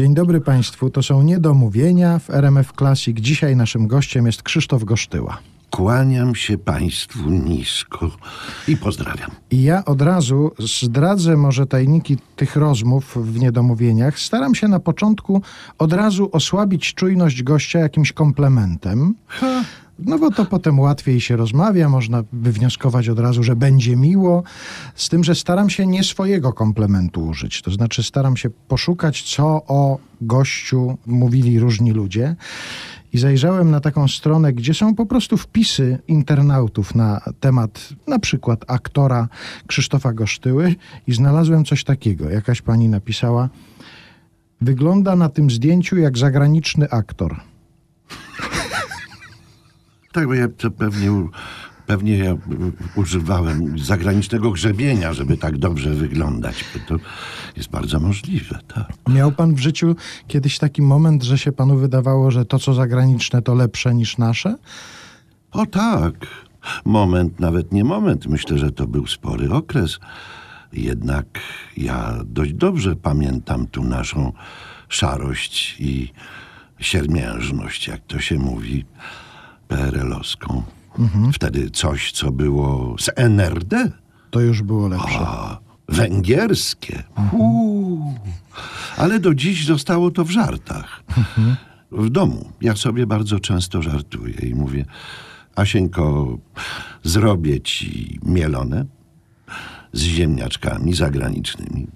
Dzień dobry Państwu, to są Niedomówienia w RMF Classic. Dzisiaj naszym gościem jest Krzysztof Gosztyła. Kłaniam się Państwu nisko i pozdrawiam. I ja od razu zdradzę może tajniki tych rozmów w Niedomówieniach. Staram się na początku od razu osłabić czujność gościa jakimś komplementem. Ha. No bo to potem łatwiej się rozmawia, można wywnioskować od razu, że będzie miło, z tym, że staram się nie swojego komplementu użyć. To znaczy staram się poszukać, co o gościu mówili różni ludzie. I zajrzałem na taką stronę, gdzie są po prostu wpisy internautów na temat na przykład aktora Krzysztofa Gosztyły i znalazłem coś takiego. Jakaś pani napisała, wygląda na tym zdjęciu jak zagraniczny aktor. Tak, bo ja to pewnie, pewnie ja używałem zagranicznego grzebienia, żeby tak dobrze wyglądać. Bo to jest bardzo możliwe, tak. Miał pan w życiu kiedyś taki moment, że się panu wydawało, że to, co zagraniczne, to lepsze niż nasze? O tak. Moment, nawet nie moment. Myślę, że to był spory okres. Jednak ja dość dobrze pamiętam tu naszą szarość i siermiężność, jak to się mówi, PRL-owską. Wtedy coś, co było z NRD, To już było lepsze. a węgierskie. Uuu. Ale do dziś zostało to w żartach. W domu. Ja sobie bardzo często żartuję i mówię, Asieńko, zrobię ci mielone z ziemniaczkami zagranicznymi.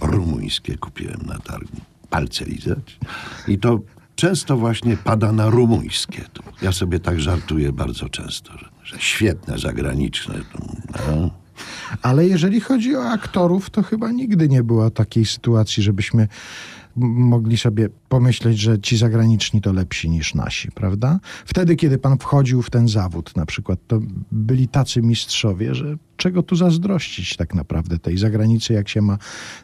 Rumuńskie kupiłem na targu. Palce lizać. I to często właśnie pada na rumuńskie. Ja sobie tak żartuję bardzo często, że, że świetne zagraniczne. No. Ale jeżeli chodzi o aktorów, to chyba nigdy nie było takiej sytuacji, żebyśmy mogli sobie pomyśleć, że ci zagraniczni to lepsi niż nasi, prawda? Wtedy, kiedy pan wchodził w ten zawód na przykład, to byli tacy mistrzowie, że czego tu zazdrościć tak naprawdę tej zagranicy, jak się ma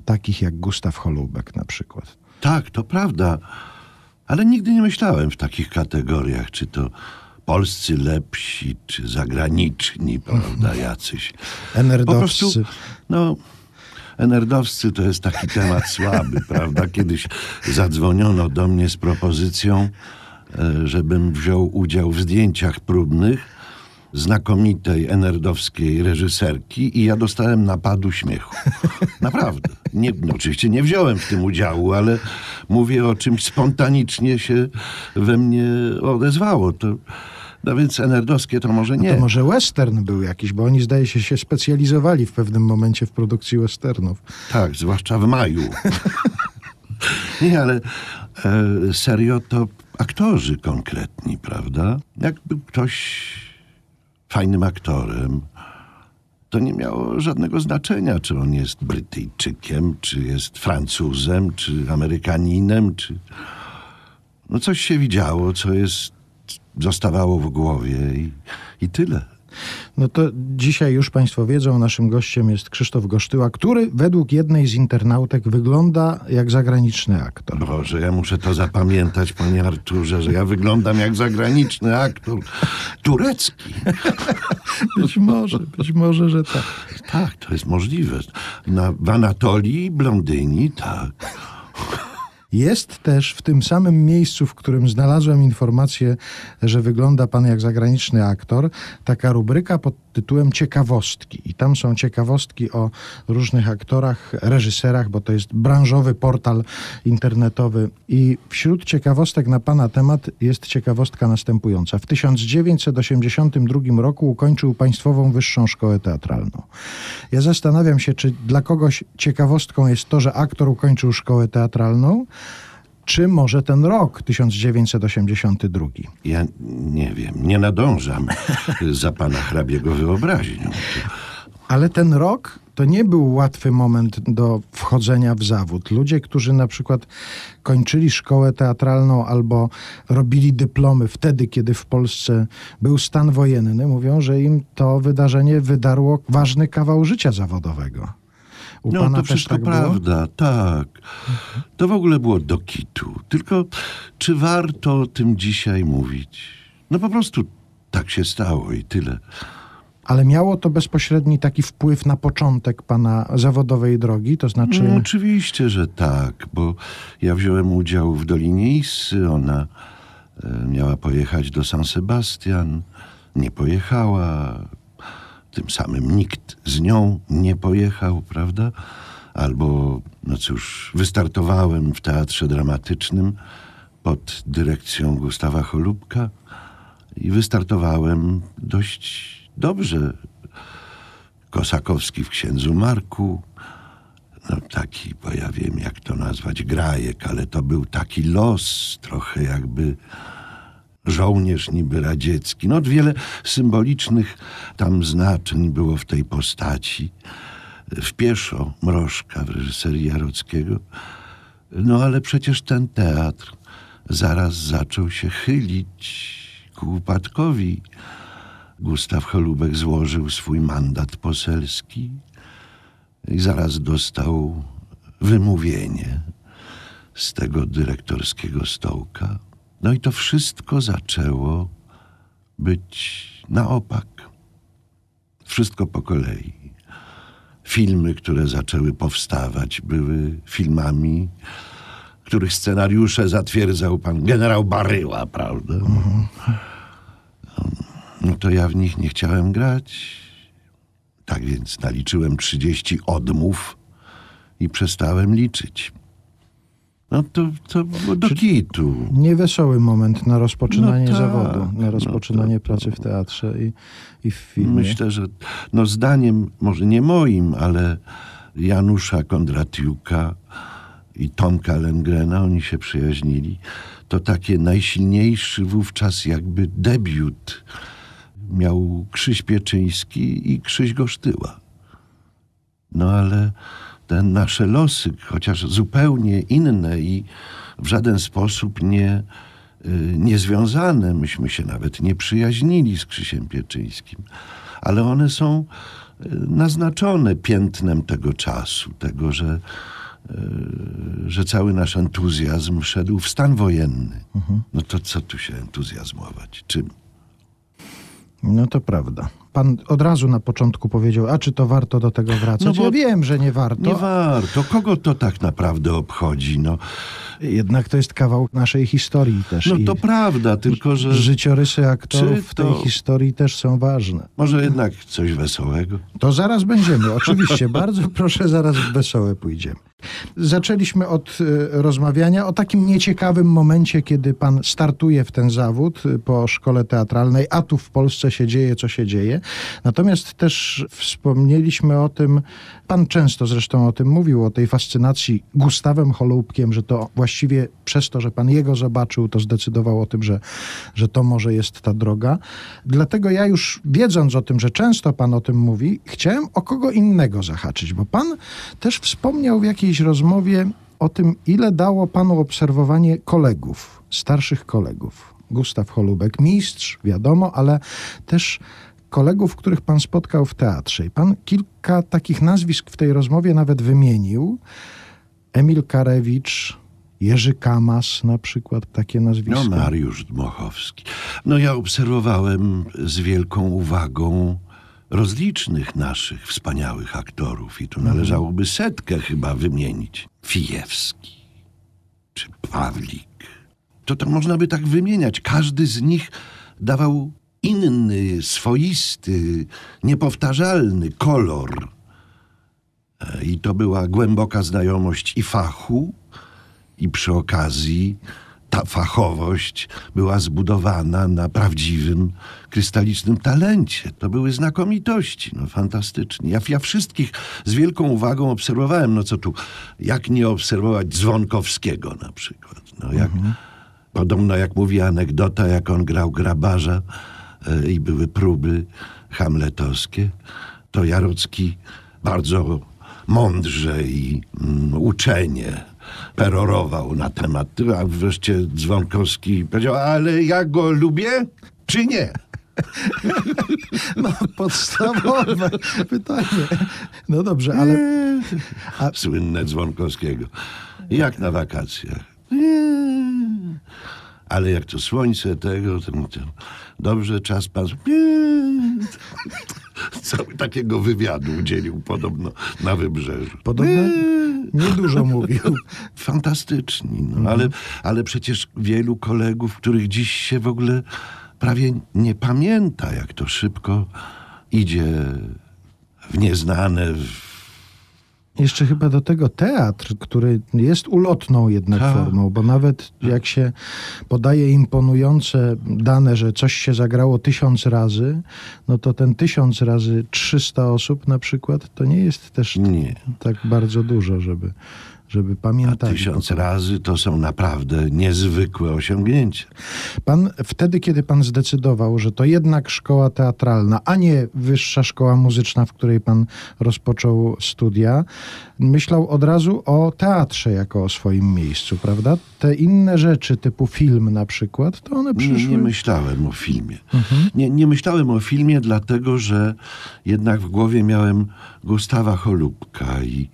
takich jak Gustaw Holubek na przykład. Tak, to prawda. Ale nigdy nie myślałem w takich kategoriach, czy to polscy lepsi, czy zagraniczni, prawda, jacyś. Po Enerdowscy. prostu, no, enerdowscy to jest taki temat słaby, prawda? Kiedyś zadzwoniono do mnie z propozycją, e, żebym wziął udział w zdjęciach próbnych znakomitej enerdowskiej reżyserki i ja dostałem napadu śmiechu. Naprawdę. Nie, no, oczywiście nie wziąłem w tym udziału, ale mówię o czymś spontanicznie się we mnie odezwało. To, no więc enerdowskie to może nie. To może western był jakiś, bo oni zdaje się się specjalizowali w pewnym momencie w produkcji westernów. Tak, zwłaszcza w maju. Nie, ale e, serio to aktorzy konkretni, prawda? Jak był ktoś fajnym aktorem, to nie miało żadnego znaczenia, czy on jest Brytyjczykiem, czy jest Francuzem, czy Amerykaninem, czy... No coś się widziało, co jest... zostawało w głowie i, i tyle. No to dzisiaj już Państwo wiedzą, naszym gościem jest Krzysztof Gosztyła, który według jednej z internautek wygląda jak zagraniczny aktor. Boże, ja muszę to zapamiętać, panie Arturze, że ja wyglądam jak zagraniczny aktor. Turecki. Być może, być może, że tak. Tak, to jest możliwe. Na, w Anatolii blondyni, tak. Jest też w tym samym miejscu, w którym znalazłem informację, że wygląda pan jak zagraniczny aktor, taka rubryka pod tytułem Ciekawostki. I tam są ciekawostki o różnych aktorach, reżyserach, bo to jest branżowy portal internetowy. I wśród ciekawostek na pana temat jest ciekawostka następująca. W 1982 roku ukończył Państwową Wyższą Szkołę Teatralną. Ja zastanawiam się, czy dla kogoś ciekawostką jest to, że aktor ukończył szkołę teatralną, czy może ten rok 1982. Ja nie wiem, nie nadążam za pana hrabiego wyobraźnią. Ale ten rok to nie był łatwy moment do wchodzenia w zawód. Ludzie, którzy na przykład kończyli szkołę teatralną albo robili dyplomy wtedy, kiedy w Polsce był stan wojenny, mówią, że im to wydarzenie wydarło ważny kawał życia zawodowego. U No, to wszystko tak było? prawda, tak. To w ogóle było do kitu. Tylko czy warto o tym dzisiaj mówić? No po prostu tak się stało i tyle. Ale miało to bezpośredni taki wpływ na początek pana zawodowej drogi, to znaczy... No, oczywiście, że tak, bo ja wziąłem udział w Dolinie Issy, ona e, miała pojechać do San Sebastian, nie pojechała, tym samym nikt z nią nie pojechał, prawda? Albo, no cóż, wystartowałem w teatrze dramatycznym pod dyrekcją Gustawa Cholubka i wystartowałem dość dobrze. Kosakowski w księdzu Marku, no taki, bo ja wiem jak to nazwać, grajek, ale to był taki los, trochę jakby żołnierz niby radziecki. No wiele symbolicznych tam znaczeń było w tej postaci. W pieszo Mrożka w reżyserii Jarockiego. No ale przecież ten teatr zaraz zaczął się chylić ku upadkowi. Gustaw Cholubek złożył swój mandat poselski i zaraz dostał wymówienie z tego dyrektorskiego stołka. No i to wszystko zaczęło być na opak. Wszystko po kolei. Filmy, które zaczęły powstawać, były filmami, których scenariusze zatwierdzał pan generał Baryła, prawda? No to ja w nich nie chciałem grać. Tak więc naliczyłem 30 odmów i przestałem liczyć. No to, to do kitu. Niewesoły moment na rozpoczynanie No tak, zawodu, na no rozpoczynanie tak, pracy w teatrze i, i w filmie. Myślę, że no zdaniem, może nie moim, ale Janusza Kondratiuka i Tomka Lengrena, oni się przyjaźnili. To takie najsilniejszy wówczas jakby debiut miał Krzyś Pieczyński i Krzyś Gosztyła. No ale te nasze losy, chociaż zupełnie inne i w żaden sposób nie, y, niezwiązane, myśmy się nawet nie przyjaźnili z Krzysiem Pieczyńskim, ale one są y, naznaczone piętnem tego czasu, tego, że, y, że cały nasz entuzjazm szedł w stan wojenny. No to co tu się entuzjazmować? Czym? No to prawda. Pan od razu na początku powiedział, a czy to warto do tego wracać? No bo- ja wiem, że nie warto. Nie warto. Kogo to tak naprawdę obchodzi? No, Jednak to jest kawał naszej historii też. no to prawda, tylko że Życiorysy aktorów w tej to- historii też są ważne. może jednak coś wesołego. To zaraz będziemy, oczywiście. Bardzo proszę, zaraz w wesołe pójdziemy. Zaczęliśmy od e, rozmawiania o takim nieciekawym momencie, kiedy pan startuje w ten zawód e, po szkole teatralnej, a tu w Polsce się dzieje, co się dzieje. Natomiast też wspomnieliśmy o tym, pan często zresztą o tym mówił, o tej fascynacji Gustawem Holubkiem, że to właściwie przez to, że pan jego zobaczył, to zdecydował o tym, że, że to może jest ta droga. Dlatego ja już wiedząc o tym, że często pan o tym mówi, chciałem o kogo innego zahaczyć, bo pan też wspomniał w jakiejś rozmowie o tym, ile dało panu obserwowanie kolegów, starszych kolegów. Gustaw Holubek, mistrz, wiadomo, ale też kolegów, których pan spotkał w teatrze. I pan kilka takich nazwisk w tej rozmowie nawet wymienił. Emil Karewicz, Jerzy Kamas na przykład, takie nazwiska. No, Mariusz Dmochowski. No, ja obserwowałem z wielką uwagą rozlicznych naszych wspaniałych aktorów i tu należałoby setkę chyba wymienić. Fijewski czy Pawlik. To to można by tak wymieniać. Każdy z nich dawał inny, swoisty, niepowtarzalny kolor. E, I to była głęboka znajomość i fachu, i przy okazji ta fachowość była zbudowana na prawdziwym, krystalicznym talencie. To były znakomitości, no fantastycznie. Ja, ja wszystkich z wielką uwagą obserwowałem, no co tu, jak nie obserwować Dzwonkowskiego na przykład. No jak, Podobno jak mówi anegdota, jak on grał grabarza e, i były próby hamletowskie, to Jarocki bardzo mądrze i mm, uczenie perorował na temat, a wreszcie Dzwonkowski powiedział, ale ja go lubię, czy nie? No, podstawowe pytanie. No dobrze, ale A- Słynne Dzwonkowskiego. Jak na wakacjach. Ale jak to słońce tego, to, to dobrze czas pas. Cały takiego wywiadu udzielił podobno na wybrzeżu. Podobno niedużo mówił. Fantastyczni, no, ale, ale przecież wielu kolegów, których dziś się w ogóle prawie nie pamięta, jak to szybko idzie w nieznane, w Jeszcze chyba do tego teatr, który jest ulotną jednak Tak. formą, bo nawet jak się podaje imponujące dane, że coś się zagrało tysiąc razy, no to ten tysiąc razy 300 osób na przykład, to nie jest też Nie. tak bardzo dużo, żeby, żeby pamiętać. tysiąc razy to są naprawdę niezwykłe osiągnięcia. Pan wtedy, kiedy pan zdecydował, że to jednak szkoła teatralna, a nie wyższa szkoła muzyczna, w której pan rozpoczął studia, myślał od razu o teatrze jako o swoim miejscu, prawda? Te inne rzeczy, typu film na przykład, to one Nie, przyszły. nie myślałem o filmie. Nie, nie myślałem o filmie, dlatego że jednak w głowie miałem Gustawa Cholubka i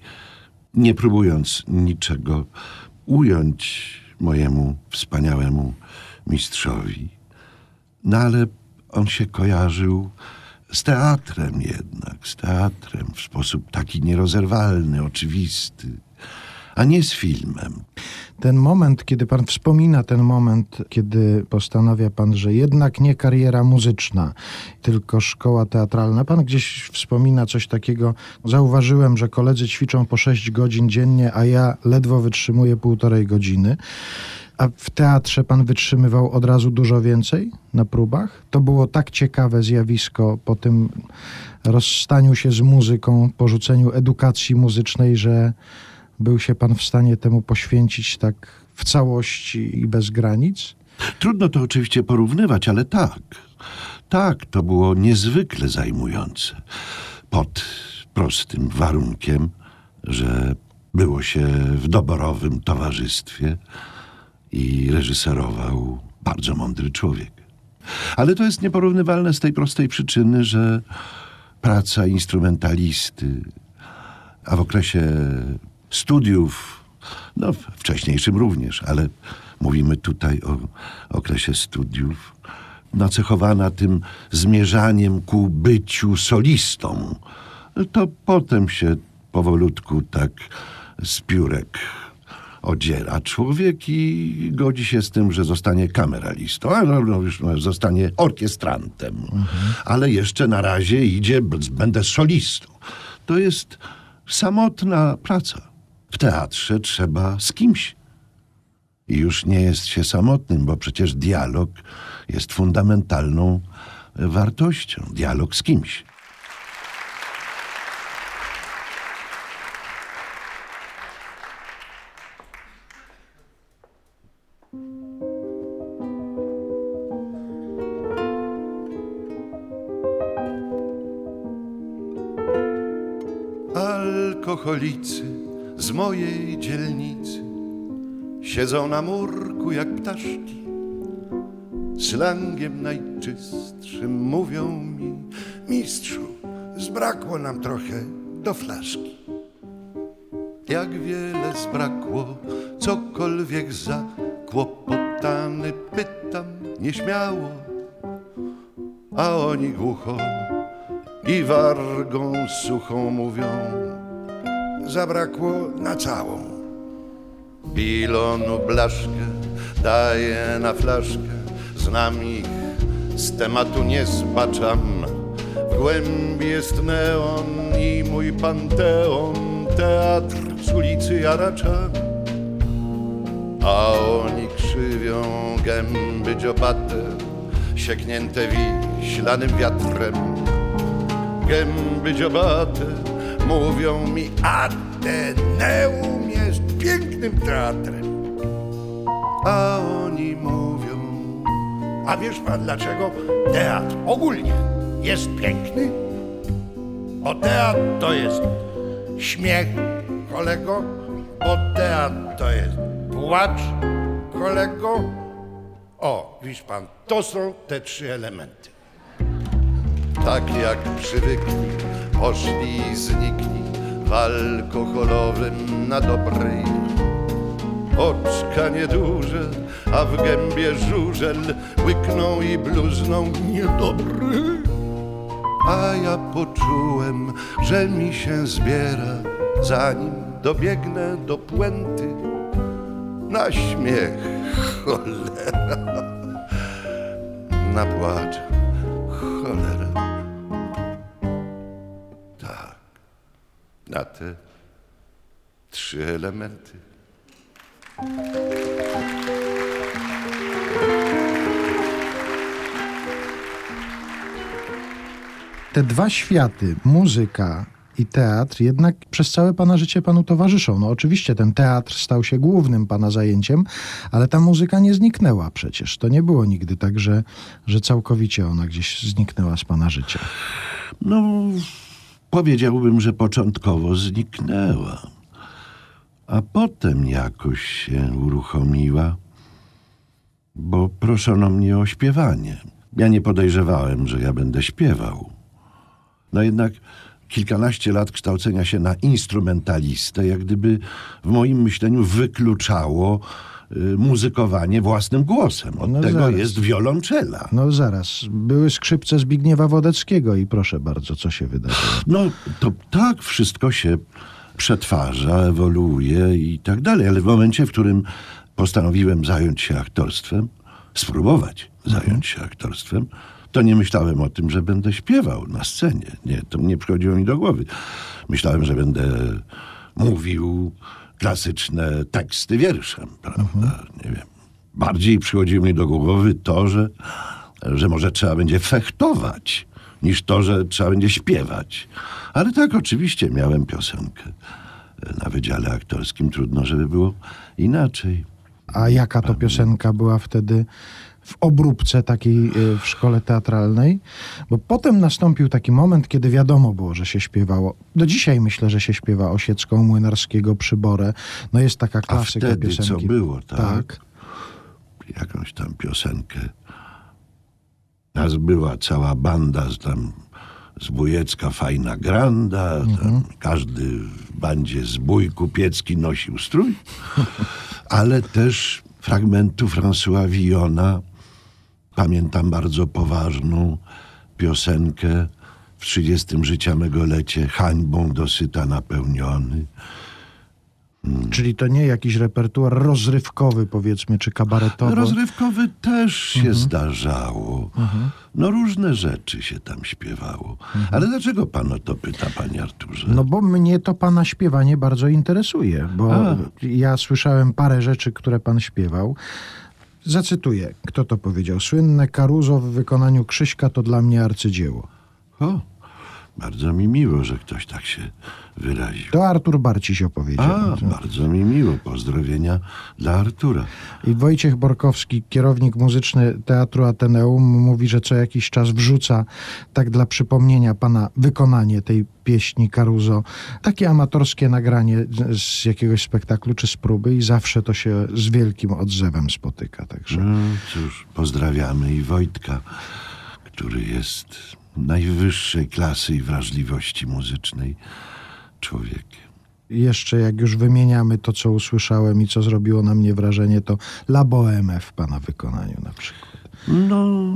nie próbując niczego ująć mojemu wspaniałemu mistrzowi, no ale on się kojarzył z teatrem jednak, z teatrem w sposób taki nierozerwalny, oczywisty, a nie z filmem. Ten moment, kiedy pan wspomina ten moment, kiedy postanawia pan, że jednak nie kariera muzyczna, tylko szkoła teatralna. Pan gdzieś wspomina coś takiego. Zauważyłem, że koledzy ćwiczą po 6 godzin dziennie, a ja ledwo wytrzymuję półtorej godziny. A w teatrze pan wytrzymywał od razu dużo więcej na próbach? To było tak ciekawe zjawisko po tym rozstaniu się z muzyką, porzuceniu edukacji muzycznej, że był się pan w stanie temu poświęcić tak w całości i bez granic? Trudno to oczywiście porównywać, ale tak. Tak, to było niezwykle zajmujące. Pod prostym warunkiem, że było się w doborowym towarzystwie i reżyserował bardzo mądry człowiek. Ale to jest nieporównywalne z tej prostej przyczyny, że praca instrumentalisty, a w okresie studiów, no wcześniejszym również, ale mówimy tutaj o okresie studiów, nacechowana tym zmierzaniem ku byciu solistą, to potem się powolutku tak z piórek odziera człowiek i godzi się z tym, że zostanie kameralistą, a no, no, już no, zostanie orkiestrantem. Ale jeszcze na razie idzie, będę solistą. To jest samotna praca. W teatrze trzeba z kimś. I już nie jest się samotnym, bo przecież dialog jest fundamentalną wartością. Dialog z kimś. Alkoholicy z mojej dzielnicy siedzą na murku jak ptaszki. Slangiem najczystszym mówią mi, mistrzu, zbrakło nam trochę do flaszki. Jak wiele zbrakło, cokolwiek za kłopotany pytam nieśmiało, a oni głucho i wargą suchą mówią, zabrakło na całą. Bilonu blaszkę daję na flaszkę, znam ich, z tematu nie zbaczam. W głębi jest neon i mój panteon, teatr z ulicy Jaracza. A oni krzywią gęby dziobate, sieknięte wiślanym wiatrem. Gęby dziobate mówią mi, Ateneum jest pięknym teatrem. A oni mówią, a wiesz pan dlaczego teatr ogólnie jest piękny? Bo teatr to jest śmiech, kolego, bo teatr to jest płacz, kolego. O, widzisz pan, to są te trzy elementy. Tak jak przywykli, poszli i znikli w alkoholowym na dobrej. Oczka nieduże, a w gębie żużel łykną i bluzną niedobry. a ja poczułem, że mi się zbiera, zanim dobiegnę do puenty. Na śmiech, cholera, na płacz, na te trzy elementy. Te dwa światy, muzyka i teatr, jednak przez całe pana życie panu towarzyszą. No oczywiście ten teatr stał się głównym pana zajęciem, ale ta muzyka nie zniknęła przecież. To nie było nigdy tak, że, że całkowicie ona gdzieś zniknęła z pana życia. No, powiedziałbym, że początkowo zniknęła, a potem jakoś się uruchomiła, bo proszono mnie o śpiewanie. Ja nie podejrzewałem, że ja będę śpiewał. No jednak kilkanaście lat kształcenia się na instrumentalistę, jak gdyby w moim myśleniu wykluczało muzykowanie własnym głosem. Od No tego zaraz. jest wiolonczela. No zaraz, były skrzypce Zbigniewa Wodeckiego i proszę bardzo, co się wydarzyło. No to tak wszystko się przetwarza, ewoluuje i tak dalej, ale w momencie, w którym postanowiłem zająć się aktorstwem, spróbować zająć się aktorstwem, to nie myślałem o tym, że będę śpiewał na scenie. Nie, to nie przychodziło mi do głowy. Myślałem, że będę mówił klasyczne teksty wierszem, prawda? Nie wiem. Bardziej przychodziło mi do głowy to, że, że może trzeba będzie fechtować, niż to, że trzeba będzie śpiewać. Ale tak, oczywiście miałem piosenkę. Na wydziale aktorskim trudno, żeby było inaczej. A jaka to piosenka była wtedy w obróbce takiej y, w szkole teatralnej? Bo potem nastąpił taki moment, kiedy wiadomo było, że się śpiewało. Do dzisiaj myślę, że się śpiewa Osiecką, Młynarskiego, Przyborę. No jest taka A klasyka wtedy co piosenki. było, tak? Tak. Jakąś tam piosenkę. Nas była cała banda z tam zbójecka fajna granda, tam każdy w bandzie zbój kupiecki nosił strój, ale też fragmentu François Villona, pamiętam bardzo poważną piosenkę w 30 życia mego lecie, hańbą dosyta napełniony. Czyli to nie jakiś repertuar rozrywkowy, powiedzmy, czy kabaretowy. Rozrywkowy też się zdarzało. No różne rzeczy się tam śpiewało. Ale dlaczego pan o to pyta, panie Arturze? No bo mnie to pana śpiewanie bardzo interesuje, bo A. ja słyszałem parę rzeczy, które pan śpiewał. Zacytuję, kto to powiedział. Słynne Karuzo w wykonaniu Krzyśka to dla mnie arcydzieło. O, bardzo mi miło, że ktoś tak się wyraził. To Artur Barciś opowiedział. A, bardzo mi miło. Pozdrowienia dla Artura. I Wojciech Borkowski, kierownik muzyczny Teatru Ateneum, mówi, że co jakiś czas wrzuca, tak dla przypomnienia pana, wykonanie tej pieśni Caruso. Takie amatorskie nagranie z- z jakiegoś spektaklu czy z próby i zawsze to się z wielkim odzewem spotyka. Także No cóż, pozdrawiamy i Wojtka, który jest najwyższej klasy i wrażliwości muzycznej człowiekiem. jeszcze jak już wymieniamy to, co usłyszałem i co zrobiło na mnie wrażenie, to La Boheme w pana wykonaniu na przykład. No,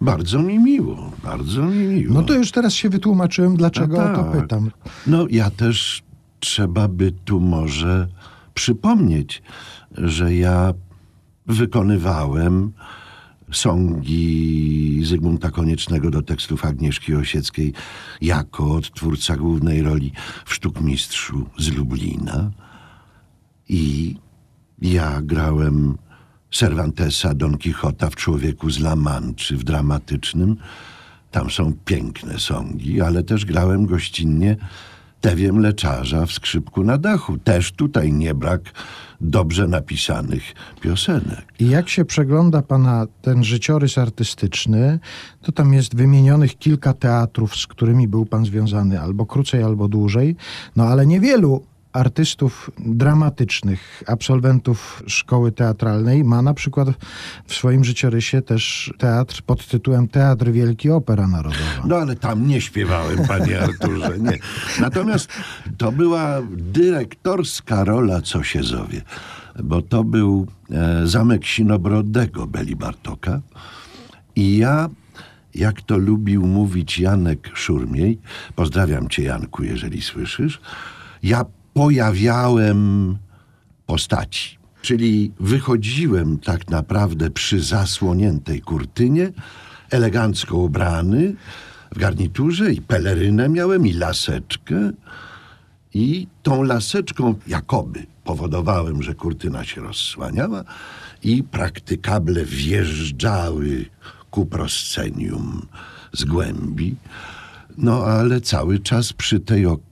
bardzo mi miło, bardzo mi miło. No to już teraz się wytłumaczyłem, dlaczego A o to tak. pytam. No ja też trzeba by tu może przypomnieć, że ja wykonywałem songi Zygmunta Koniecznego do tekstów Agnieszki Osieckiej jako odtwórca głównej roli w Sztukmistrzu z Lublina. I ja grałem Cervantesa Don Quixota w Człowieku z La Manczy w dramatycznym. Tam są piękne songi, ale też grałem gościnnie Tewie Mleczarza w Skrzypku na dachu. Też tutaj nie brak dobrze napisanych piosenek. I jak się przegląda pana ten życiorys artystyczny, to tam jest wymienionych kilka teatrów, z którymi był pan związany, albo krócej, albo dłużej. No ale niewielu artystów dramatycznych, absolwentów szkoły teatralnej ma na przykład w swoim życiorysie też teatr pod tytułem Teatr Wielki Opera Narodowa. No ale tam nie śpiewałem, panie Arturze, nie. Natomiast to była dyrektorska rola, co się zowie. Bo to był e, zamek Sinobrodego Beli Bartoka. I ja jak to lubił mówić Janek Szurmiej, pozdrawiam cię Janku, jeżeli słyszysz, ja pojawiałem postaci. Czyli wychodziłem tak naprawdę przy zasłoniętej kurtynie, elegancko ubrany, w garniturze i pelerynę miałem i laseczkę. I tą laseczką jakoby powodowałem, że kurtyna się rozsłaniała i praktykable wjeżdżały ku proscenium z głębi. No ale cały czas przy tej okazji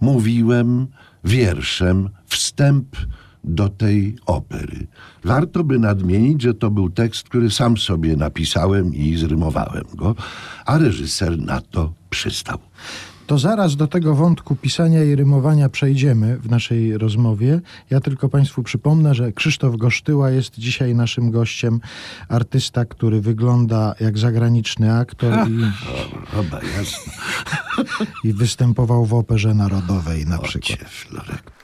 mówiłem wierszem wstęp do tej opery. Warto by nadmienić, że to był tekst, który sam sobie napisałem i zrymowałem go, a reżyser na to przystał. To zaraz do tego wątku pisania i rymowania przejdziemy w naszej rozmowie. Ja tylko Państwu przypomnę, że Krzysztof Gosztyła jest dzisiaj naszym gościem. Artysta, który wygląda jak zagraniczny aktor i, Chyba jasne. i występował w Operze Narodowej na przykład. W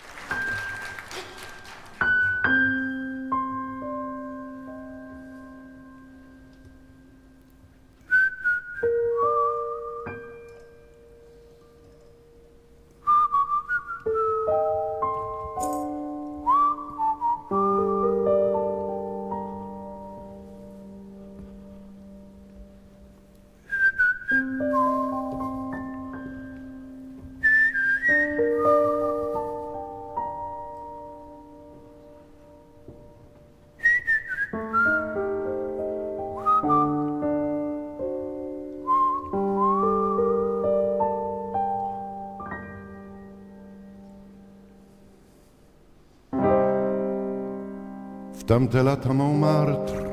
tamte lata Montmartre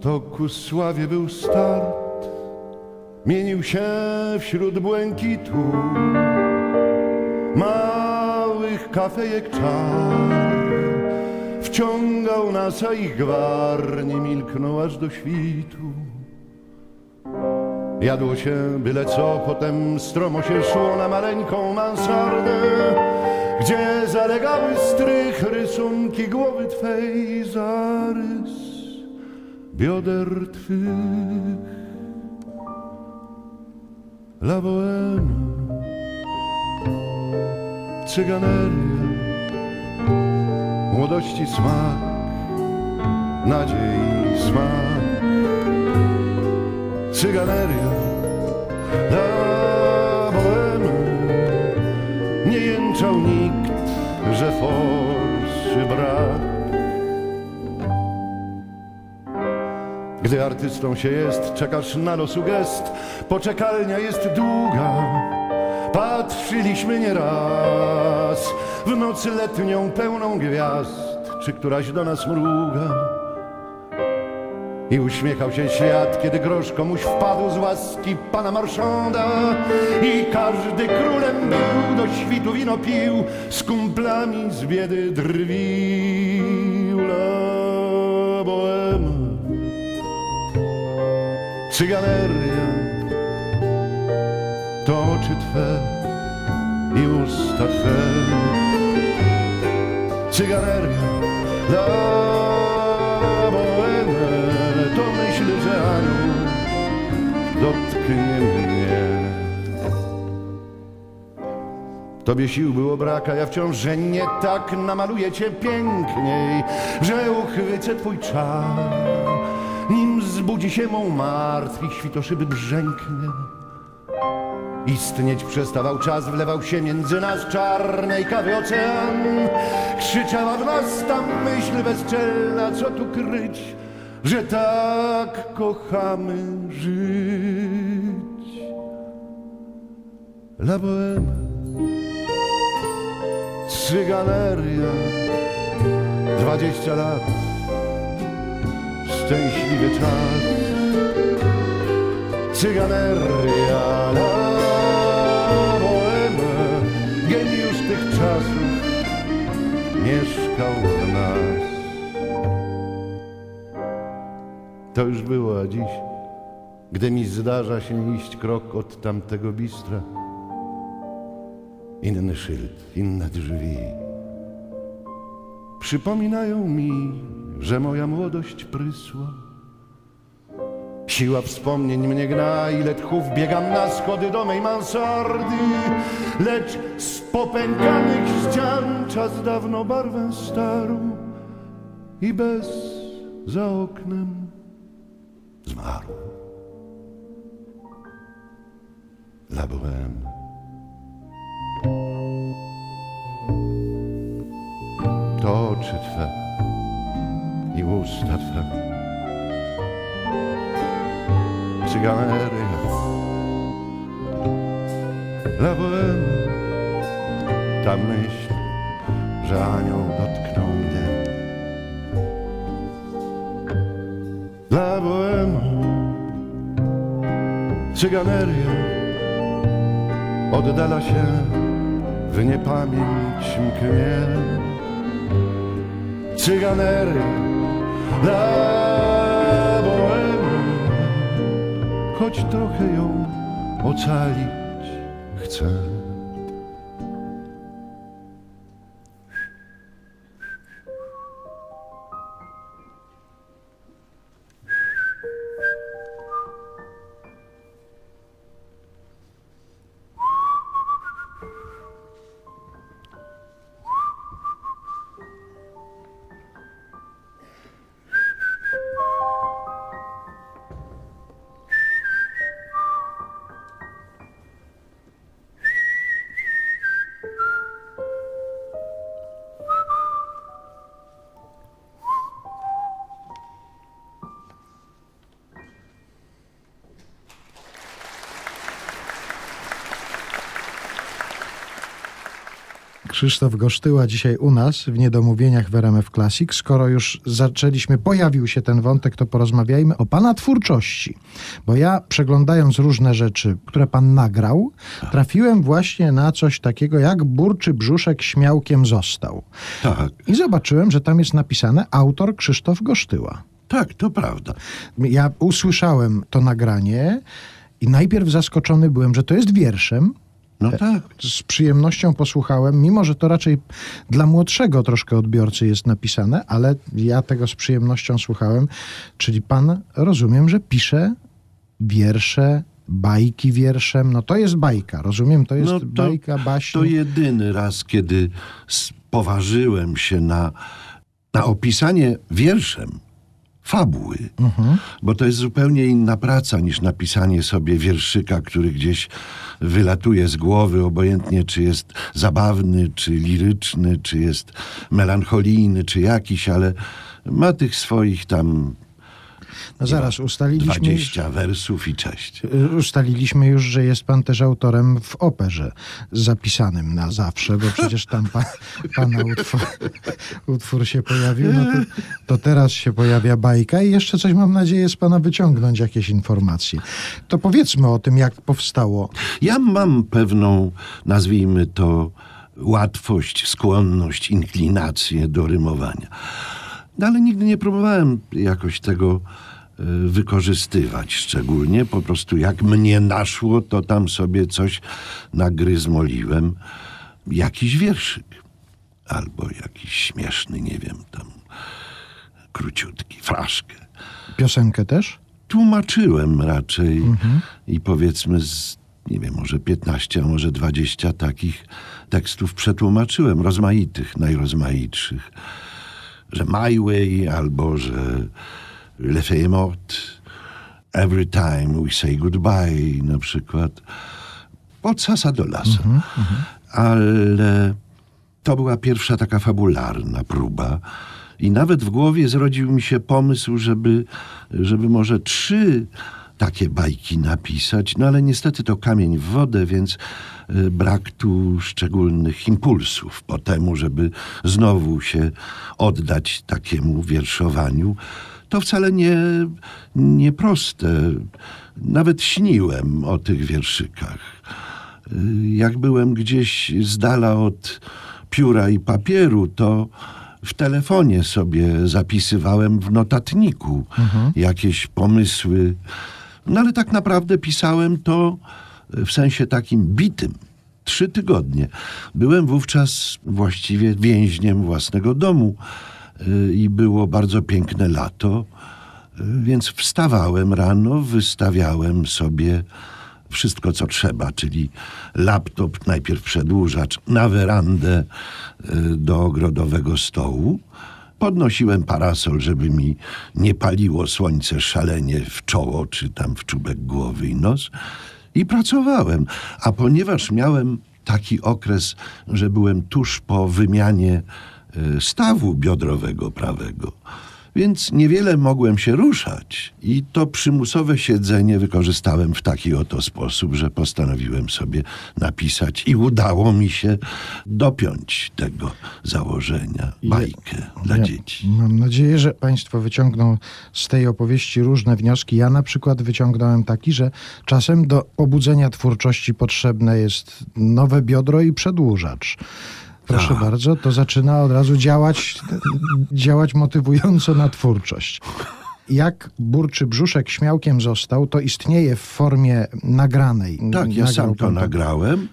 to ku sławie był start. Mienił się wśród błękitu małych kafejek czar. Wciągał nas, a ich gwar nie milknął aż do świtu. Jadło się byle co, potem stromo się szło na maleńką mansardę, gdzie zalegały strych rysunki głowy Twej, zarys bioder Twych. La Boheme, cyganeria, młodości smak, nadziei smak cyganeria La Boheme Nie jęczał nikt, Gdy artystą się jest, czekasz na losu gest Poczekalnia jest długa Patrzyliśmy nieraz W nocy letnią pełną gwiazd Czy któraś do nas mruga i uśmiechał się świat, kiedy grosz komuś wpadł z łaski pana Marszanda. I każdy królem był, do świtu wino pił, z kumplami z biedy drwił. Cyganeria, to oczy Twe i usta Twe. Cyganeria, la boheme, to myśl, że anioł dotknie mnie. Tobie sił było braka, ja wciąż, że nie tak namaluję cię piękniej, że uchwycę twój czar, nim zbudzi się mą martw i świtoszyby brzęknie. Istnieć przestawał czas, wlewał się między nas czarnej kawy ocean. Krzyczała w nas ta myśl bezczelna, co tu kryć, że tak kochamy żyć. La boheme, cyganeria, dwadzieścia lat, szczęśliwy czas. Cyganeria, la boheme, geniusz tych czasów mieszkał w nas. To już było, a dziś, gdy mi zdarza się iść krok od tamtego bistra, inny szyld, inne drzwi. Przypominają mi, że moja młodość prysła Siła wspomnień mnie gna, ile tchów biegam na schody do mej mansardy, lecz z popękanych ścian czas dawno barwę starą i bez za oknem zmarł. La Bohème. To oczy Twe i usta Twe. Cyganeria. La Bohème. Ta myśl, że anioł dotknął mnie. La Bohème. Cyganeria oddala się w niepamięć mknie. Cyganery dla bohemy, choć trochę ją ocalić chcę. Krzysztof Gosztyła dzisiaj u nas w Niedomówieniach w RMF Classic. Skoro już zaczęliśmy, pojawił się ten wątek, to porozmawiajmy o pana twórczości. Bo ja przeglądając różne rzeczy, które pan nagrał, trafiłem właśnie na coś takiego jak Burczy Brzuszek śmiałkiem został. Tak, I zobaczyłem, że tam jest napisane autor Krzysztof Gosztyła. tak, to prawda. Ja usłyszałem to nagranie i najpierw zaskoczony byłem, że to jest wierszem, No tak. z przyjemnością posłuchałem, mimo że to raczej dla młodszego troszkę odbiorcy jest napisane, ale ja tego z przyjemnością słuchałem. Czyli pan, rozumiem, że pisze wiersze, bajki wierszem. No to jest bajka, rozumiem, to jest No to- bajka, baśń. To jedyny raz, kiedy poważyłem się na, na opisanie wierszem fabuły, bo to jest zupełnie inna praca niż napisanie sobie wierszyka, który gdzieś wylatuje z głowy, obojętnie czy jest zabawny, czy liryczny, czy jest melancholijny, czy jakiś, ale ma tych swoich tam No zaraz, ustaliliśmy już, 20 wersów i cześć. ustaliliśmy już, że jest pan też autorem w operze zapisanym na zawsze, bo przecież tam pa, pana utwór, utwór się pojawił. No to, to teraz się pojawia bajka i jeszcze coś mam nadzieję z pana wyciągnąć, jakieś informacje. To powiedzmy o tym, jak powstało. Ja mam pewną, nazwijmy to, łatwość, skłonność, inklinację do rymowania. No, ale nigdy nie próbowałem jakoś tego wykorzystywać szczególnie. Po prostu jak mnie naszło, to tam sobie coś nagryzmoliłem. Jakiś wierszyk. Albo jakiś śmieszny, nie wiem, tam króciutki, fraszkę Piosenkę też? tłumaczyłem raczej i powiedzmy z, nie wiem, może 15, a może 20 takich tekstów przetłumaczyłem, rozmaitych, najrozmaitszych. Że My Way albo że Le Fée Morte, Every Time We Say Goodbye na przykład. Od sasa do lasa. Ale to była pierwsza taka fabularna próba. I nawet w głowie zrodził mi się pomysł, żeby, żeby może trzy takie bajki napisać, no ale niestety to kamień w wodę, więc y, brak tu szczególnych impulsów po temu, żeby znowu się oddać takiemu wierszowaniu. To wcale nie, nie proste. Nawet śniłem o tych wierszykach. Jak byłem gdzieś z dala od pióra i papieru, to w telefonie sobie zapisywałem w notatniku jakieś pomysły. No ale tak naprawdę pisałem to w sensie takim bitym. Trzy tygodnie. Byłem wówczas właściwie więźniem własnego domu i było bardzo piękne lato. Więc wstawałem rano, wystawiałem sobie wszystko, co trzeba, czyli laptop, najpierw przedłużacz, na werandę y, do ogrodowego stołu. Podnosiłem parasol, żeby mi nie paliło słońce szalenie w czoło, czy tam w czubek głowy i nos. I pracowałem. A ponieważ miałem taki okres, że byłem tuż po wymianie y, stawu biodrowego prawego, więc niewiele mogłem się ruszać i to przymusowe siedzenie wykorzystałem w taki oto sposób, że postanowiłem sobie napisać i udało mi się dopiąć tego założenia, bajkę dla Ja dzieci. Mam nadzieję, że Państwo wyciągną z tej opowieści różne wnioski. Ja na przykład wyciągnąłem taki, że czasem do pobudzenia twórczości potrzebne jest nowe biodro i przedłużacz. Proszę bardzo, to zaczyna od razu działać, działać motywująco na twórczość. Jak burczy brzuszek śmiałkiem został, to istnieje w formie nagranej. Tak, ja Nagrał sam to pan nagrałem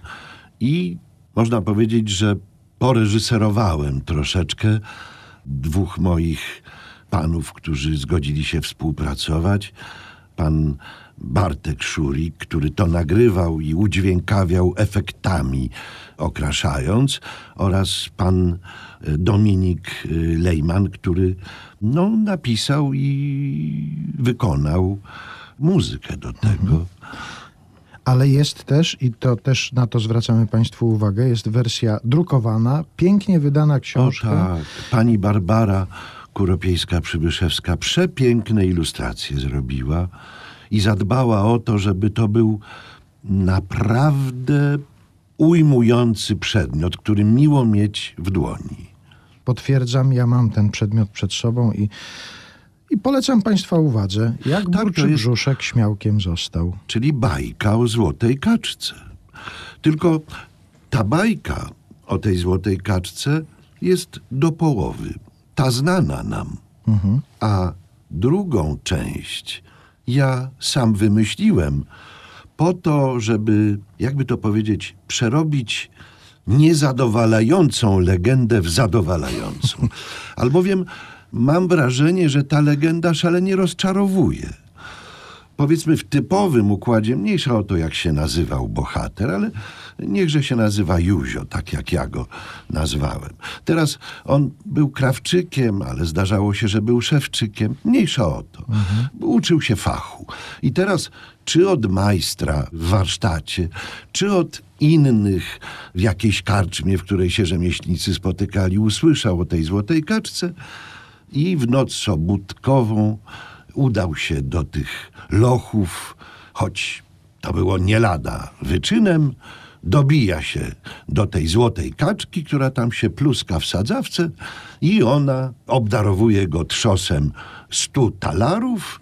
i można powiedzieć, że poreżyserowałem troszeczkę dwóch moich panów, którzy zgodzili się współpracować. Pan Bartek Szurik, który to nagrywał i udźwiękawiał efektami, okraszając, oraz pan e, Dominik e, Lejman, który no, napisał i wykonał muzykę do tego. Ale jest też, i to też na to zwracamy Państwu uwagę, jest wersja drukowana, pięknie wydana O książka. tak, pani Barbara Kuropiejska-Przybyszewska przepiękne ilustracje zrobiła i zadbała o to, żeby to był naprawdę ujmujący przedmiot, który miło mieć w dłoni. Potwierdzam, ja mam ten przedmiot przed sobą i, i polecam Państwa uwadze, jak Tak, burczy jest- brzuszek śmiałkiem został. czyli bajka o złotej kaczce. Tylko ta bajka o tej złotej kaczce jest do połowy. Ta znana nam. A drugą część ja sam wymyśliłem po to, żeby, jakby to powiedzieć, przerobić niezadowalającą legendę w zadowalającą. Albowiem mam wrażenie, że ta legenda szalenie rozczarowuje powiedzmy w typowym układzie, mniejsza o to, jak się nazywał bohater, ale niechże się nazywa Józio, tak jak ja go nazwałem. Teraz on był krawczykiem, ale zdarzało się, że był szewczykiem. Mniejsza o to. Uczył się fachu. I teraz czy od majstra w warsztacie, czy od innych w jakiejś karczmie, w której się rzemieślnicy spotykali, usłyszał o tej złotej kaczce i w noc sobótkową udał się do tych lochów, choć to było nie lada wyczynem, dobija się do tej złotej kaczki, która tam się pluska w sadzawce i ona obdarowuje go trzosem stu talarów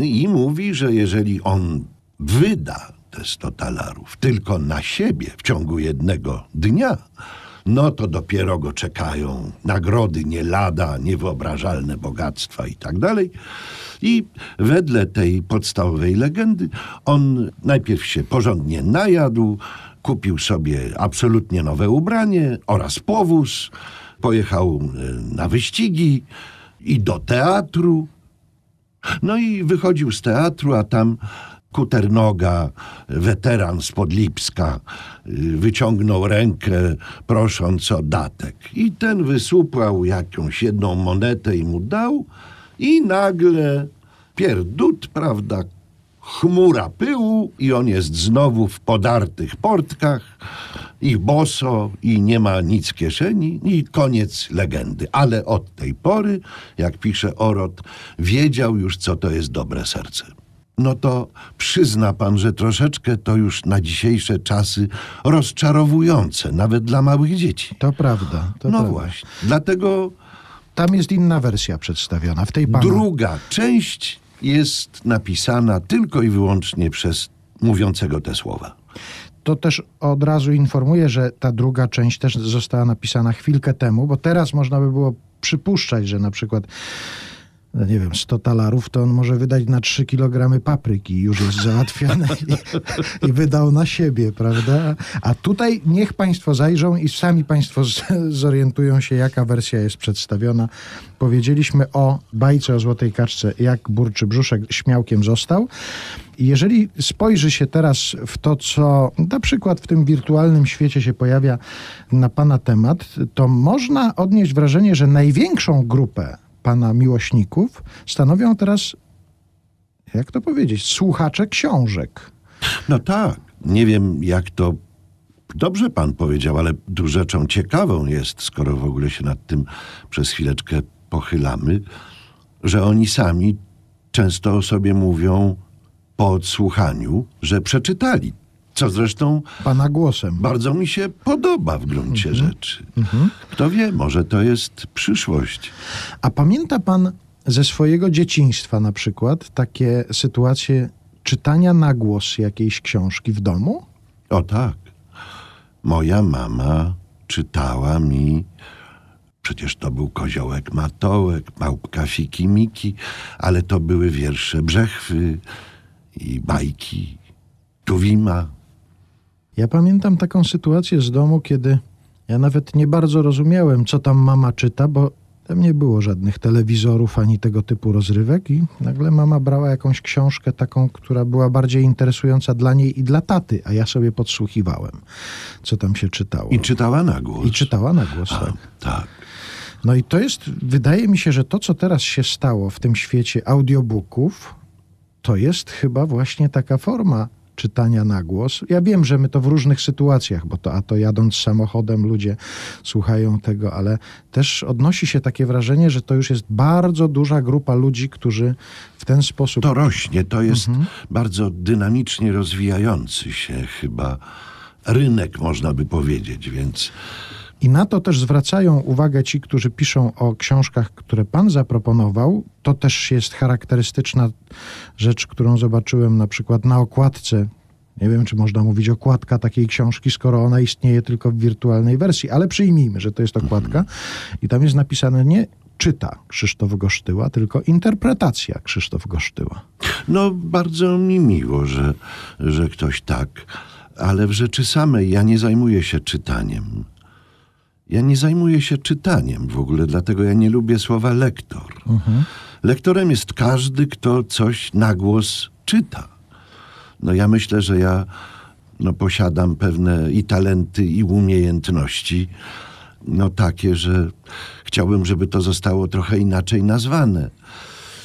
i mówi, że jeżeli on wyda te sto talarów tylko na siebie w ciągu jednego dnia, no to dopiero go czekają nagrody nie lada, niewyobrażalne bogactwa i tak dalej. I wedle tej podstawowej legendy on najpierw się porządnie najadł, kupił sobie absolutnie nowe ubranie oraz powóz, pojechał e, na wyścigi i do teatru. No i wychodził z teatru, a tam Kuternoga, weteran z Podlipska, y, wyciągnął rękę prosząc o datek. I ten wysupłał jakąś jedną monetę i mu dał i nagle pierdut, prawda, chmura pyłu i on jest znowu w podartych portkach i boso i nie ma nic w kieszeni i koniec legendy. Ale od tej pory, jak pisze Orot, wiedział już, co to jest dobre serce. No to przyzna pan, że troszeczkę to już na dzisiejsze czasy rozczarowujące, nawet dla małych dzieci. To prawda. To no prawda. właśnie. Dlatego Tam jest inna wersja przedstawiona. W tej pana. Druga część jest napisana tylko i wyłącznie przez mówiącego te słowa. To też od razu informuję, że ta druga część też została napisana chwilkę temu, bo teraz można by było przypuszczać, że na przykład no nie wiem, 100 talarów, to on może wydać na 3 kg papryki już jest załatwione i, i wydał na siebie, prawda? A tutaj niech Państwo zajrzą i sami Państwo z, zorientują się, jaka wersja jest przedstawiona. Powiedzieliśmy o bajce o złotej kaczce, jak burczy brzuszek śmiałkiem został. Jeżeli spojrzy się teraz w to, co na przykład w tym wirtualnym świecie się pojawia na Pana temat, to można odnieść wrażenie, że największą grupę Pana miłośników stanowią teraz, jak to powiedzieć, słuchacze książek. No tak, nie wiem jak to dobrze pan powiedział, ale rzeczą ciekawą jest, skoro w ogóle się nad tym przez chwileczkę pochylamy, że oni sami często o sobie mówią po odsłuchaniu, że przeczytali. Co zresztą Pana głosem. bardzo mi się podoba w gruncie rzeczy. Kto wie, może to jest przyszłość. A pamięta Pan ze swojego dzieciństwa na przykład takie sytuacje czytania na głos jakiejś książki w domu? O tak. Moja mama czytała mi. Przecież to był koziołek Matołek, małpka Fiki Miki, ale to były wiersze Brzechwy i bajki Tuwima. Ja pamiętam taką sytuację z domu, kiedy ja nawet nie bardzo rozumiałem, co tam mama czyta, bo tam nie było żadnych telewizorów ani tego typu rozrywek i nagle mama brała jakąś książkę taką, która była bardziej interesująca dla niej i dla taty, a ja sobie podsłuchiwałem, co tam się czytało. I czytała na głos. I czytała na głos, A, tak. tak. No i to jest, wydaje mi się, że to, co teraz się stało w tym świecie audiobooków, to jest chyba właśnie taka forma czytania na głos. Ja wiem, że my to w różnych sytuacjach, bo to a to jadąc samochodem ludzie słuchają tego, ale też odnosi się takie wrażenie, że to już jest bardzo duża grupa ludzi, którzy w ten sposób To rośnie, to jest bardzo dynamicznie rozwijający się chyba rynek, można by powiedzieć, więc I na to też zwracają uwagę ci, którzy piszą o książkach, które pan zaproponował. To też jest charakterystyczna rzecz, którą zobaczyłem na przykład na okładce. Nie wiem, czy można mówić okładka takiej książki, skoro ona istnieje tylko w wirtualnej wersji, ale przyjmijmy, że to jest okładka. I tam jest napisane nie czyta Krzysztof Gosztyła, tylko interpretacja Krzysztof Gosztyła. No, bardzo mi miło, że, że ktoś tak, ale w rzeczy samej ja nie zajmuję się czytaniem. Ja nie zajmuję się czytaniem w ogóle, dlatego ja nie lubię słowa lektor. Lektorem jest każdy, kto coś na głos czyta. No ja myślę, że ja no, posiadam pewne i talenty, i umiejętności, no takie, że chciałbym, żeby to zostało trochę inaczej nazwane.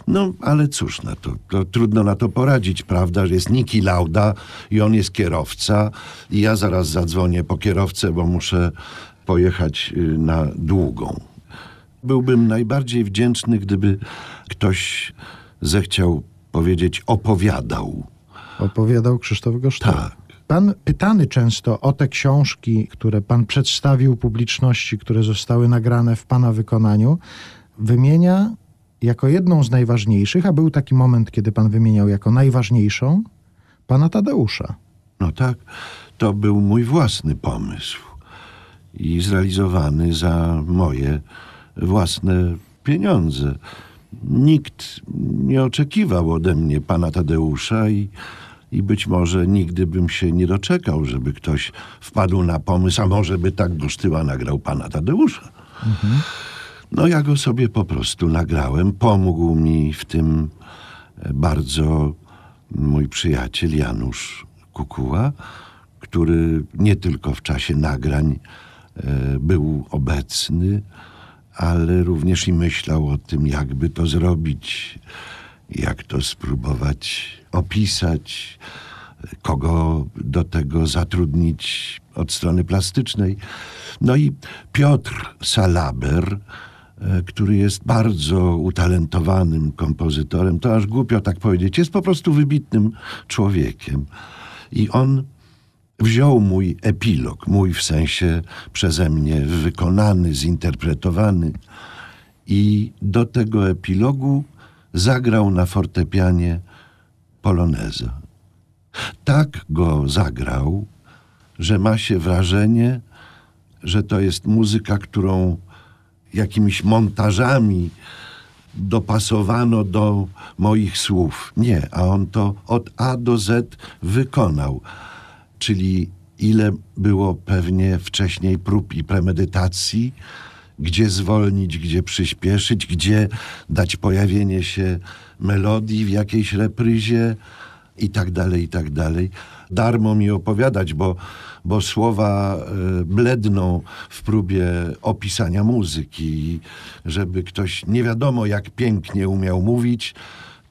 No, ale cóż na to, to trudno na to poradzić, prawda, że jest Niki Lauda i on jest kierowca i ja zaraz zadzwonię po kierowcę, bo muszę pojechać y, na długą. Byłbym najbardziej wdzięczny, gdyby ktoś zechciał powiedzieć opowiadał. Opowiadał Krzysztof Gosztyła. Tak. Pan pytany często o te książki, które pan przedstawił publiczności, które zostały nagrane w pana wykonaniu, wymienia jako jedną z najważniejszych, a był taki moment, kiedy pan wymieniał jako najważniejszą, pana Tadeusza. No tak, to był mój własny pomysł i zrealizowany za moje własne pieniądze. Nikt nie oczekiwał ode mnie pana Tadeusza i, i być może nigdy bym się nie doczekał, żeby ktoś wpadł na pomysł, a może by tak Gosztyła nagrał pana Tadeusza. No ja go sobie po prostu nagrałem. Pomógł mi w tym e, bardzo mój przyjaciel Janusz Kukuła, który nie tylko w czasie nagrań był obecny, ale również i myślał o tym, jakby to zrobić, jak to spróbować opisać, kogo do tego zatrudnić od strony plastycznej. No i Piotr Salaber, e, który jest bardzo utalentowanym kompozytorem, to aż głupio tak powiedzieć, jest po prostu wybitnym człowiekiem. I on wziął mój epilog, mój w sensie przeze mnie wykonany, zinterpretowany i do tego epilogu zagrał na fortepianie poloneza. Tak go zagrał, że ma się wrażenie, że to jest muzyka, którą jakimiś montażami dopasowano do moich słów. Nie, a on to od A do Z wykonał. Czyli ile było pewnie wcześniej prób i premedytacji, gdzie zwolnić, gdzie przyspieszyć, gdzie dać pojawienie się melodii w jakiejś repryzie i tak dalej, i tak dalej. Darmo mi opowiadać, bo, bo słowa e, bledną w próbie opisania muzyki. Żeby ktoś nie wiadomo jak pięknie umiał mówić,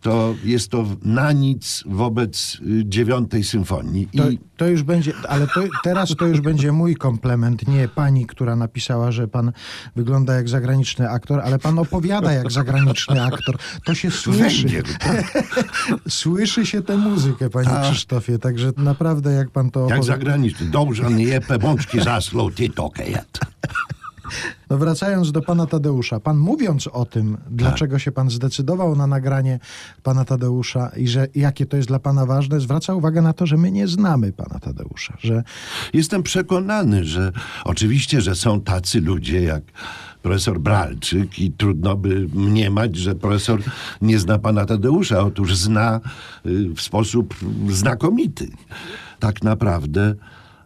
to jest to na nic wobec y, dziewiątej symfonii. To, I to już będzie, ale to, teraz to już będzie mój komplement, nie pani, która napisała, że pan wygląda jak zagraniczny aktor, ale pan opowiada jak zagraniczny aktor. To się słyszy. węgiel, tak, Słyszy się tę muzykę, panie Tak. Krzysztofie, także naprawdę jak pan to jak opowiada. zagraniczny. Dobrze nie pączki zaslą, ty to kejet. No wracając do pana Tadeusza, pan mówiąc o tym, dlaczego się pan zdecydował na nagranie pana Tadeusza i że jakie to jest dla pana ważne, zwraca uwagę na to, że my nie znamy pana Tadeusza, że Jestem przekonany, że oczywiście, że są tacy ludzie jak profesor Bralczyk i trudno by mniemać, że profesor nie zna pana Tadeusza. Otóż zna y, w sposób znakomity. Tak naprawdę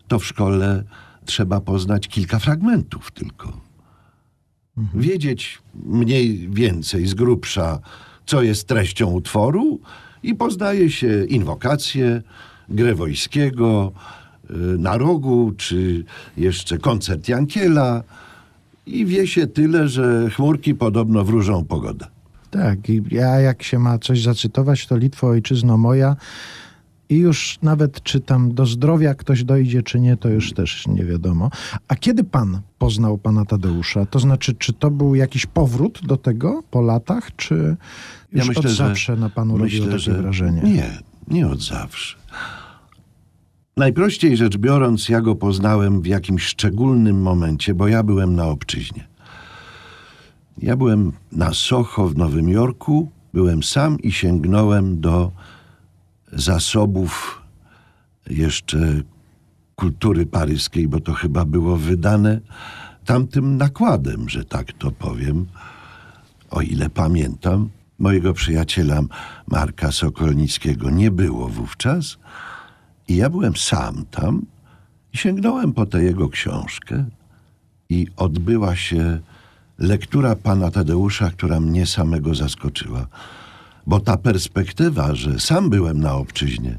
to w szkole trzeba poznać kilka fragmentów tylko. Wiedzieć mniej więcej z grubsza, co jest treścią utworu i poznaje się inwokację, grę wojskiego, y, na rogu, czy jeszcze koncert Jankiela i wie się tyle, że chmurki podobno wróżą pogodę. Tak, ja jak się ma coś zacytować, to Litwo ojczyzno moja i już nawet czy tam do zdrowia ktoś dojdzie, czy nie, to już też nie wiadomo. A kiedy pan poznał pana Tadeusza? To znaczy, czy to był jakiś powrót do tego po latach, czy już od zawsze na panu robiło takie wrażenie? Nie, nie od zawsze. Najprościej rzecz biorąc, ja go poznałem w jakimś szczególnym momencie, bo ja byłem na obczyźnie. Ja byłem na Soho w Nowym Jorku, byłem sam i sięgnąłem do zasobów jeszcze kultury paryskiej, bo to chyba było wydane tamtym nakładem, że tak to powiem, o ile pamiętam. Mojego przyjaciela Marka Sokolnickiego nie było wówczas i ja byłem sam tam i sięgnąłem po tę jego książkę i odbyła się lektura pana Tadeusza, która mnie samego zaskoczyła. Bo ta perspektywa, że sam byłem na obczyźnie,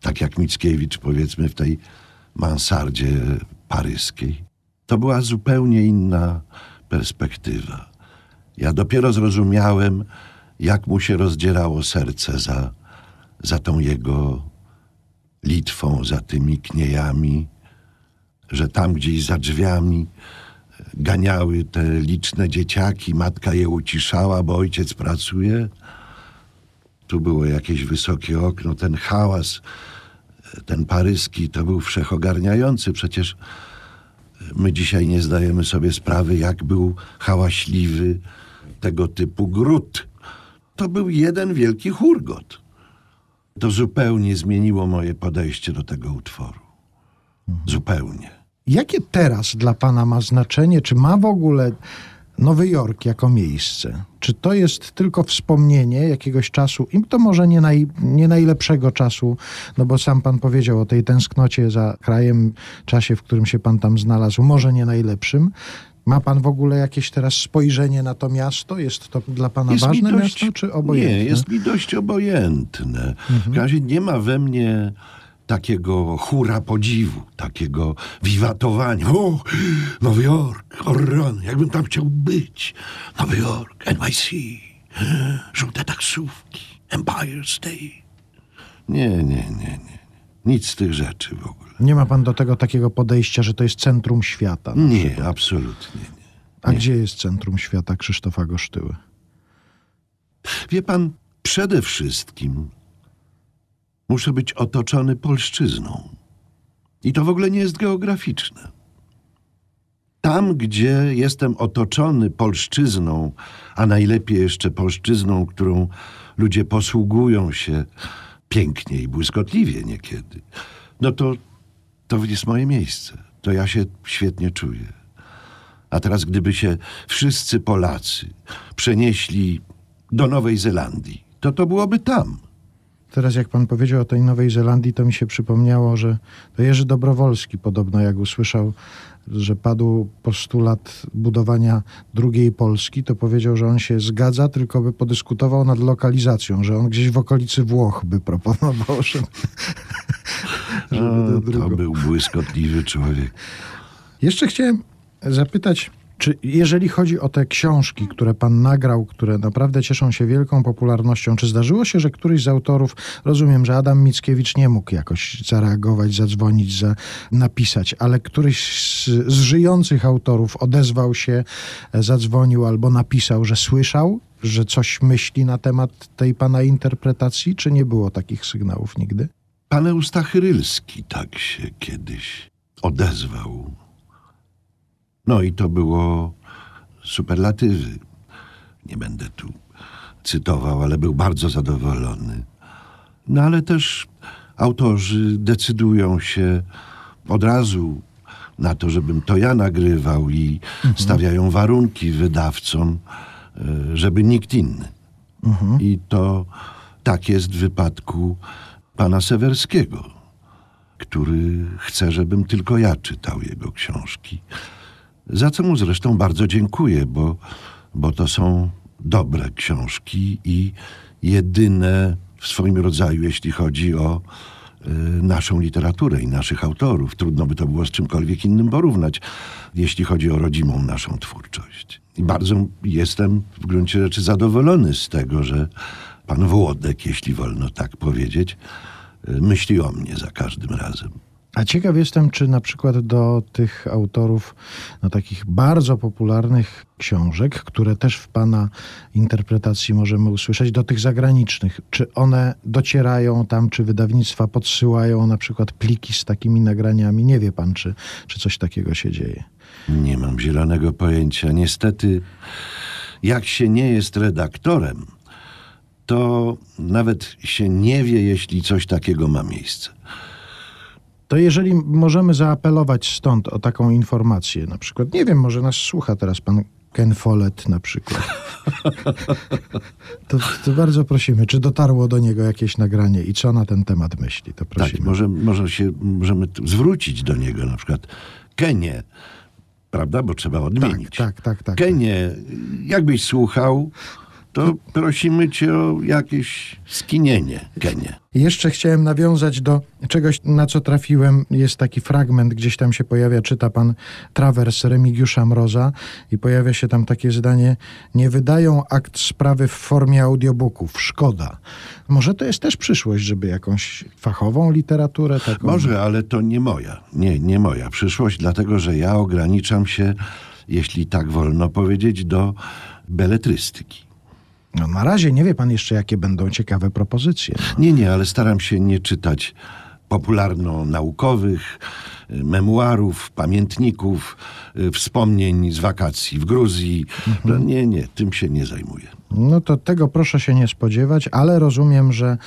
tak jak Mickiewicz powiedzmy w tej mansardzie paryskiej, to była zupełnie inna perspektywa. Ja dopiero zrozumiałem, jak mu się rozdzierało serce za, za tą jego Litwą, za tymi kniejami, że tam gdzieś za drzwiami ganiały te liczne dzieciaki, matka je uciszała, bo ojciec pracuje. Tu było jakieś wysokie okno, ten hałas, ten paryski, to był wszechogarniający. Przecież my dzisiaj nie zdajemy sobie sprawy, jak był hałaśliwy tego typu gród. To był jeden wielki hurgot. To zupełnie zmieniło moje podejście do tego utworu. Zupełnie. Jakie teraz dla pana ma znaczenie, czy ma w ogóle Nowy Jork jako miejsce? Czy to jest tylko wspomnienie jakiegoś czasu, i to może nie, naj, nie najlepszego czasu, no bo sam pan powiedział o tej tęsknocie za krajem, czasie, w którym się pan tam znalazł, może nie najlepszym. Ma pan w ogóle jakieś teraz spojrzenie na to miasto? Jest to dla pana Jest ważne dość- miasto, czy obojętne? Nie, jest mi dość obojętne. W każdym razie nie ma we mnie takiego hura podziwu, takiego wiwatowania. O, Nowy Jork, Orron, jakbym tam chciał być. Nowy Jork, NYC, żółte taksówki, Empire State. Nie, nie, nie, nie. Nic z tych rzeczy w ogóle. Nie ma pan do tego takiego podejścia, że to jest centrum świata. Nie, absolutnie nie. A gdzie jest centrum świata Krzysztofa Gosztyły? Wie pan, przede wszystkim muszę być otoczony polszczyzną. I to w ogóle nie jest geograficzne. Tam, gdzie jestem otoczony polszczyzną, a najlepiej jeszcze polszczyzną, którą ludzie posługują się pięknie i błyskotliwie niekiedy, no to to jest moje miejsce. To ja się świetnie czuję. A teraz, gdyby się wszyscy Polacy przenieśli do Nowej Zelandii, to to byłoby tam. Teraz jak pan powiedział o tej Nowej Zelandii, to mi się przypomniało, że to Jerzy Dobrowolski podobno jak usłyszał, że padł postulat budowania drugiej Polski, to powiedział, że on się zgadza, tylko by podyskutował nad lokalizacją, że on gdzieś w okolicy Włoch by proponował, żeby, żeby O, do to drugą. był błyskotliwy człowiek. Jeszcze chciałem zapytać, czy jeżeli chodzi o te książki, które pan nagrał, które naprawdę cieszą się wielką popularnością, czy zdarzyło się, że któryś z autorów, rozumiem, że Adam Mickiewicz nie mógł jakoś zareagować, zadzwonić, za, napisać, ale któryś z, z żyjących autorów odezwał się, zadzwonił albo napisał, że słyszał, że coś myśli na temat tej pana interpretacji, czy nie było takich sygnałów nigdy? Pan Eustachy Rylski tak się kiedyś odezwał. No i to było superlatywy. Nie będę tu cytował, ale był bardzo zadowolony. No ale też autorzy decydują się od razu na to, żebym to ja nagrywał i stawiają warunki wydawcom, e, żeby nikt inny. I to tak jest w wypadku pana Sewerskiego, który chce, żebym tylko ja czytał jego książki. Za co mu zresztą bardzo dziękuję, bo, bo to są dobre książki i jedyne w swoim rodzaju, jeśli chodzi o y, naszą literaturę i naszych autorów. Trudno by to było z czymkolwiek innym porównać, jeśli chodzi o rodzimą naszą twórczość. I bardzo jestem w gruncie rzeczy zadowolony z tego, że pan Włodek, jeśli wolno tak powiedzieć, y, myśli o mnie za każdym razem. A ciekaw jestem, czy na przykład do tych autorów, no takich bardzo popularnych książek, które też w Pana interpretacji możemy usłyszeć, do tych zagranicznych, czy one docierają tam, czy wydawnictwa podsyłają na przykład pliki z takimi nagraniami? Nie wie Pan, czy, czy coś takiego się dzieje. Nie mam zielonego pojęcia. Niestety, jak się nie jest redaktorem, to nawet się nie wie, jeśli coś takiego ma miejsce. To jeżeli możemy zaapelować stąd o taką informację, na przykład, nie wiem, może nas słucha teraz pan Ken Follett na przykład. To, to bardzo prosimy, czy dotarło do niego jakieś nagranie i co na ten temat myśli, to Tak, prosimy. może, może się, możemy zwrócić do niego na przykład. Kenie, prawda? Bo trzeba odmienić. tak, tak, tak. Kenie, jakbyś słuchał, to prosimy cię o jakieś skinienie, Kenie. Jeszcze chciałem nawiązać do czegoś, na co trafiłem. Jest taki fragment, gdzieś tam się pojawia, czyta pan Trawers Remigiusza Mroza i pojawia się tam takie zdanie, nie wydają akt sprawy w formie audiobooków, szkoda. Może to jest też przyszłość, żeby jakąś fachową literaturę taką... Może, ale to nie moja. Nie, nie moja przyszłość, dlatego że ja ograniczam się, jeśli tak wolno powiedzieć, do beletrystyki. No, na razie nie wie pan jeszcze, jakie będą ciekawe propozycje. Nie, nie, ale staram się nie czytać popularno-naukowych, y, memuarów, pamiętników, y, wspomnień z wakacji w Gruzji. No, nie, nie, tym się nie zajmuję. No to tego proszę się nie spodziewać, ale rozumiem, że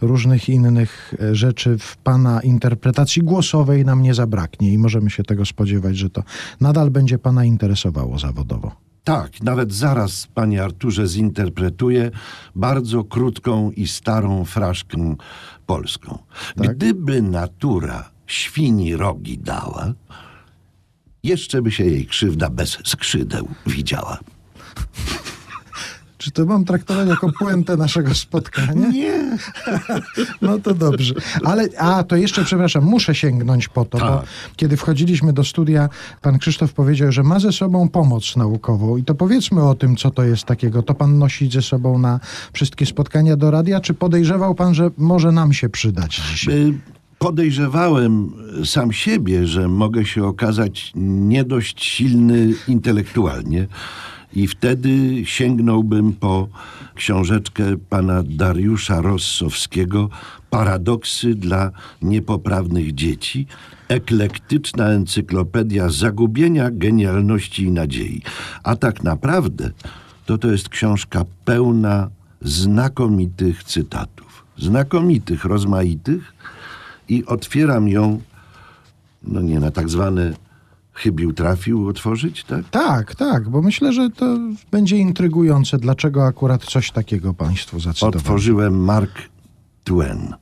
różnych innych e, rzeczy w pana interpretacji głosowej nam nie zabraknie i możemy się tego spodziewać, że to nadal będzie pana interesowało zawodowo. Tak, nawet zaraz, panie Arturze, zinterpretuję bardzo krótką i starą fraszkę polską. Gdyby natura świni rogi dała, jeszcze by się jej krzywda bez skrzydeł widziała. Czy to mam traktować jako puentę naszego spotkania? Nie. No to dobrze. Ale, a to jeszcze, przepraszam, muszę sięgnąć po to, bo Tak. kiedy wchodziliśmy do studia, pan Krzysztof powiedział, że ma ze sobą pomoc naukową i to powiedzmy o tym, co to jest takiego. To pan nosi ze sobą na wszystkie spotkania do radia, czy podejrzewał pan, że może nam się przydać dzisiaj? Y, Podejrzewałem sam siebie, że mogę się okazać nie dość silny intelektualnie i wtedy sięgnąłbym po książeczkę pana Dariusza Rossowskiego Paradoksy dla niepoprawnych dzieci. Eklektyczna encyklopedia zagubienia, genialności i nadziei. A tak naprawdę to to jest książka pełna znakomitych cytatów. Znakomitych, rozmaitych i otwieram ją, no nie, na tak zwane chybił trafił otworzyć, tak? Tak, tak, bo myślę, że to będzie intrygujące, dlaczego akurat coś takiego państwu zacytowałem. Otworzyłem Mark Twain.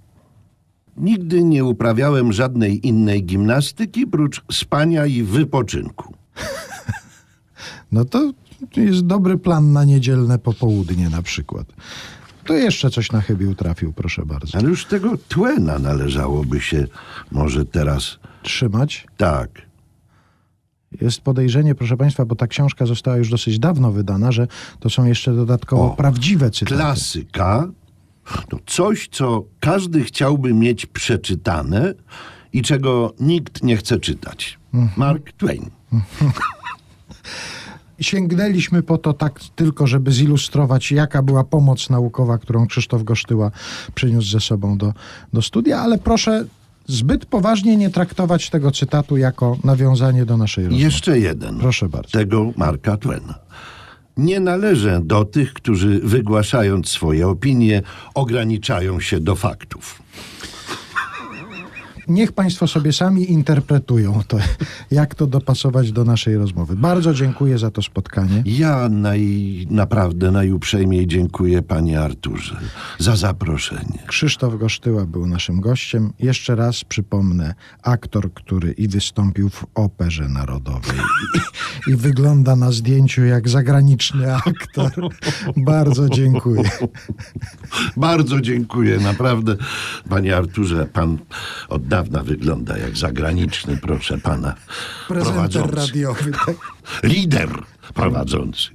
Nigdy nie uprawiałem żadnej innej gimnastyki prócz spania i wypoczynku. No to jest dobry plan na niedzielne popołudnie na przykład. To jeszcze coś na chybił trafił, proszę bardzo. Ale już tego Twena należałoby się może teraz Trzymać. tak. Jest podejrzenie, proszę Państwa, bo ta książka została już dosyć dawno wydana, że to są jeszcze dodatkowo O, prawdziwe cytaty. Klasyka to coś, co każdy chciałby mieć przeczytane i czego nikt nie chce czytać. Mark Twain. Sięgnęliśmy po to tak tylko, żeby zilustrować, jaka była pomoc naukowa, którą Krzysztof Gosztyła przyniósł ze sobą do, do studia, ale proszę zbyt poważnie nie traktować tego cytatu jako nawiązanie do naszej rozmowy. Jeszcze jeden. Proszę bardzo. Tego Marka Twaina. Nie należę do tych, którzy wygłaszając swoje opinie, ograniczają się do faktów. Niech Państwo sobie sami interpretują to, jak to dopasować do naszej rozmowy. Bardzo dziękuję za to spotkanie. Ja naj, naprawdę najuprzejmiej dziękuję panie Arturze za zaproszenie. Krzysztof Gosztyła był naszym gościem. Jeszcze raz przypomnę, aktor, który i wystąpił w Operze Narodowej i, i wygląda na zdjęciu jak zagraniczny aktor. Bardzo dziękuję. Bardzo dziękuję, naprawdę. Panie Arturze, pan od dawna wygląda jak zagraniczny, proszę pana. Prezenter prowadzący. radiowy. Tak? Lider prowadzący.